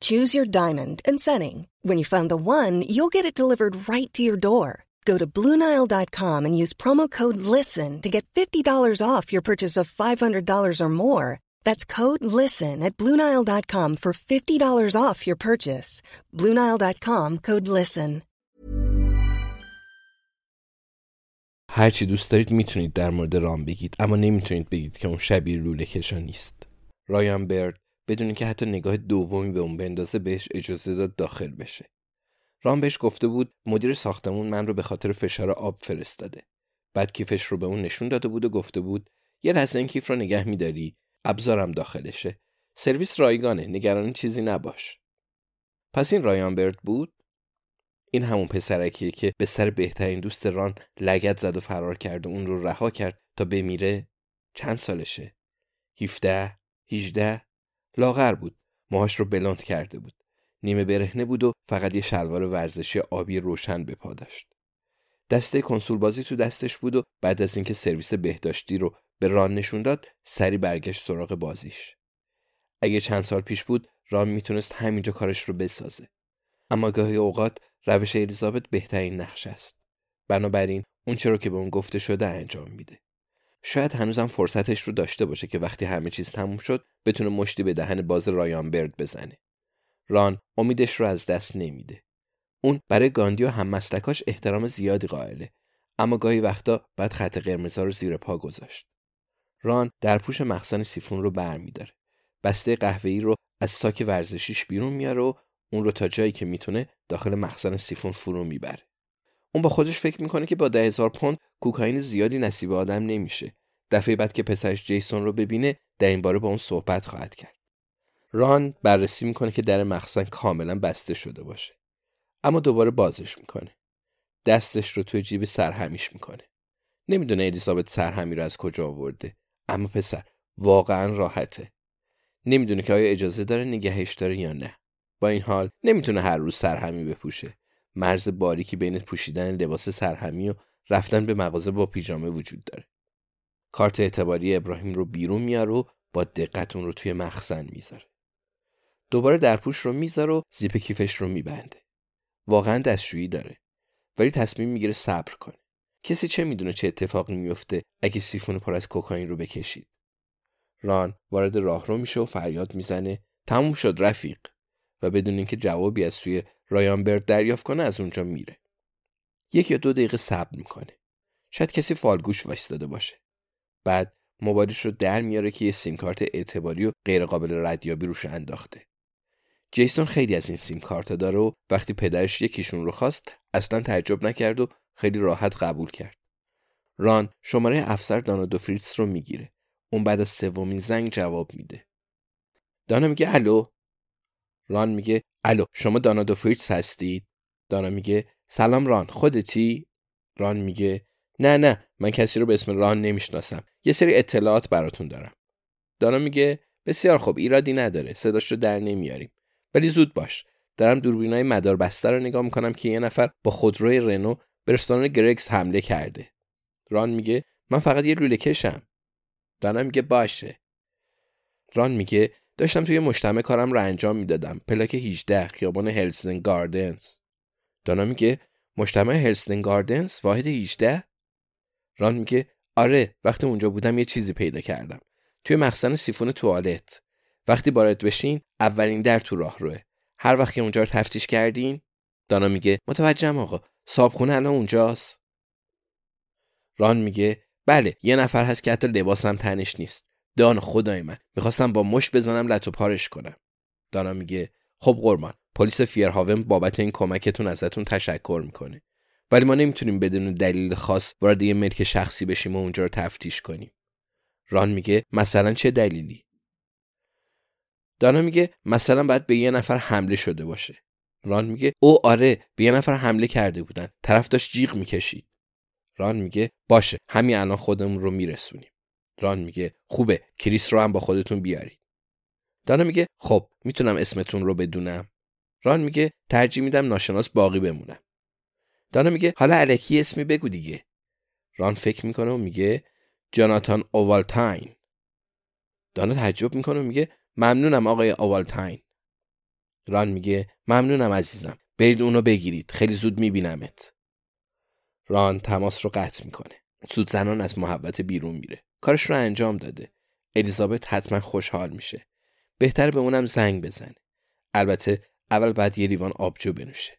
Choose your diamond and setting. When you find the one, you'll get it delivered right to your door. Go to Bluenile.com and use promo code LISTEN to get $50 off your purchase of $500 or more. That's code LISTEN at Bluenile.com for $50 off your purchase. Bluenile.com code LISTEN. هرچی دوست دارید میتونید در مورد رام بگید اما نمیتونید بگید که اون شبیه لوله کشا نیست. رایان برد بدون که حتی نگاه دومی به اون بندازه بهش اجازه داد داخل بشه. رام بهش گفته بود مدیر ساختمون من رو به خاطر فشار آب فرستاده. بعد کیفش رو به اون نشون داده بود و گفته بود یه لحظه این کیف رو نگه میداری ابزارم داخلشه. سرویس رایگانه نگران چیزی نباش. پس این رایان برد بود این همون پسرکیه که به سر بهترین دوست ران لگت زد و فرار کرد و اون رو رها کرد تا بمیره چند سالشه 17 18 لاغر بود. موهاش رو بلند کرده بود. نیمه برهنه بود و فقط یه شلوار ورزشی آبی روشن به پا داشت. دسته کنسول بازی تو دستش بود و بعد از اینکه سرویس بهداشتی رو به ران نشون داد سری برگشت سراغ بازیش. اگه چند سال پیش بود ران می‌تونست همینجا کارش رو بسازه. اما گاهی اوقات روش الیزابت بهترین نقش است. بنابراین اون چرا که به اون گفته شده انجام میده. شاید هنوزم فرصتش رو داشته باشه که وقتی همه چیز تموم شد بتونه مشتی به دهن باز رایان برد بزنه. ران امیدش رو از دست نمیده. اون برای گاندی و هم مسلکاش احترام زیادی قائله اما گاهی وقتا بعد خط قرمزا رو زیر پا گذاشت. ران در پوش مخزن سیفون رو برمیداره. بسته قهوه‌ای رو از ساک ورزشیش بیرون میاره و اون رو تا جایی که می‌تونه داخل مخزن سیفون فرو می‌بره. اون با خودش فکر می‌کنه که با ده هزار پوند کوکائین زیادی نصیب آدم نمیشه. دفعه بعد که پسرش جیسون رو ببینه در این باره با اون صحبت خواهد کرد. ران بررسی می‌کنه که در مخزن کاملا بسته شده باشه. اما دوباره بازش می‌کنه. دستش رو توی جیب سرهمیش می‌کنه. نمی‌دونه الیزابت سرهمی رو از کجا آورده. اما پسر واقعا راحته. نمی‌دونه که آیا اجازه داره نگهش داره یا نه. با این حال نمی‌تونه هر روز سرهمی بپوشه. مرز باریکی بین پوشیدن لباس سرهمی و رفتن به مغازه با پیژامه وجود داره. کارت اعتباری ابراهیم رو بیرون میاره و با دقت اون رو توی مخزن می‌ذاره. دوباره درپوش رو می‌ذاره و زیپ کیفش رو میبنده. واقعا دستشویی داره. ولی تصمیم می‌گیره صبر کنه. کسی چه می‌دونه چه اتفاقی میفته اگه سیفون پر از کوکائین رو بکشید. ران وارد راهرو میشه و فریاد می‌زنه تموم شد رفیق و بدون اینکه جوابی از سوی رایان برد دریافت کنه از اونجا میره. یک یا دو دقیقه صبر می‌کنه. شاید کسی فالگوش وایستاده باشه. بعد موبایلش رو در میاره که یه سیم کارت اعتباری و غیر قابل ردیابی روش انداخته. جیسون خیلی از این سیم کارت داره و وقتی پدرش یکیشون رو خواست اصلا تعجب نکرد و خیلی راحت قبول کرد. ران شماره افسر دانا دو فریتس رو می‌گیره. اون بعد از سومین زنگ جواب میده. دانا میگه الو ران میگه الو شما دانا دو فریتس هستید؟ دانا میگه سلام ران خودتی؟ ران میگه نه نه من کسی رو به اسم ران نمی‌شناسم. یه سری اطلاعات براتون دارم. دانا میگه بسیار خوب ایرادی نداره صداش رو در نمیاریم. ولی زود باش دارم دوربینای مدار بسته رو نگاه می‌کنم که یه نفر با خودروی رنو به رستوران گرگز حمله کرده. ران میگه من فقط یه لوله کشم. دانا میگه باشه. ران میگه داشتم توی مجتمع کارم رو انجام می‌دادم. پلاک 18 خیابان هلسن گاردنز. دانا میگه مجتمع هلسن گاردنز واحد 18 ران میگه آره وقتی اونجا بودم یه چیزی پیدا کردم. توی مخزن سیفون توالت. وقتی وارد بشین اولین در تو راه روه. هر وقت که اونجا رو تفتیش کردین؟ دانا میگه متوجهم آقا. صابخونه الان اونجاست. ران میگه بله یه نفر هست که حتی لباسم تنش نیست. دان خدای من. می‌خواستم با مش بزنم لط و پارش کنم. دانا میگه خب قربان. پلیس فیرهاون بابت این کمکتون ازتون تشکر می‌کنه. ولی ما نمی‌تونیم بدون دلیل خاص وارد یه ملک شخصی بشیم و اونجا رو تفتیش کنیم. ران میگه مثلا چه دلیلی؟ دانا میگه مثلا باید به یه نفر حمله شده باشه. ران میگه او آره به یه نفر حمله کرده بودن. طرف داشت جیغ می‌کشید. ران میگه باشه همین الان خودمون رو میرسونیم. ران میگه خوبه کریس رو هم با خودتون بیارید. دانا میگه خب می‌تونم اسمتون رو بدونم. ران میگه ترجیح میدم ناشناس باقی بمونم. دانا میگه حالا علکی اسمی بگو دیگه. ران فکر می‌کنه و میگه جاناتان اوالتاین دانا تعجب می‌کنه و میگه ممنونم آقای اوالتاین ران میگه ممنونم عزیزم. برید اونو بگیرید خیلی زود میبینمت. ران تماس رو قطع می‌کنه. زنان از محبت بیرون میره. کارش رو انجام داده. الیزابت حتما خوشحال میشه. بهتر به اونم زنگ بزنه البته اول بعد یه لیوان آبجو بنوشه.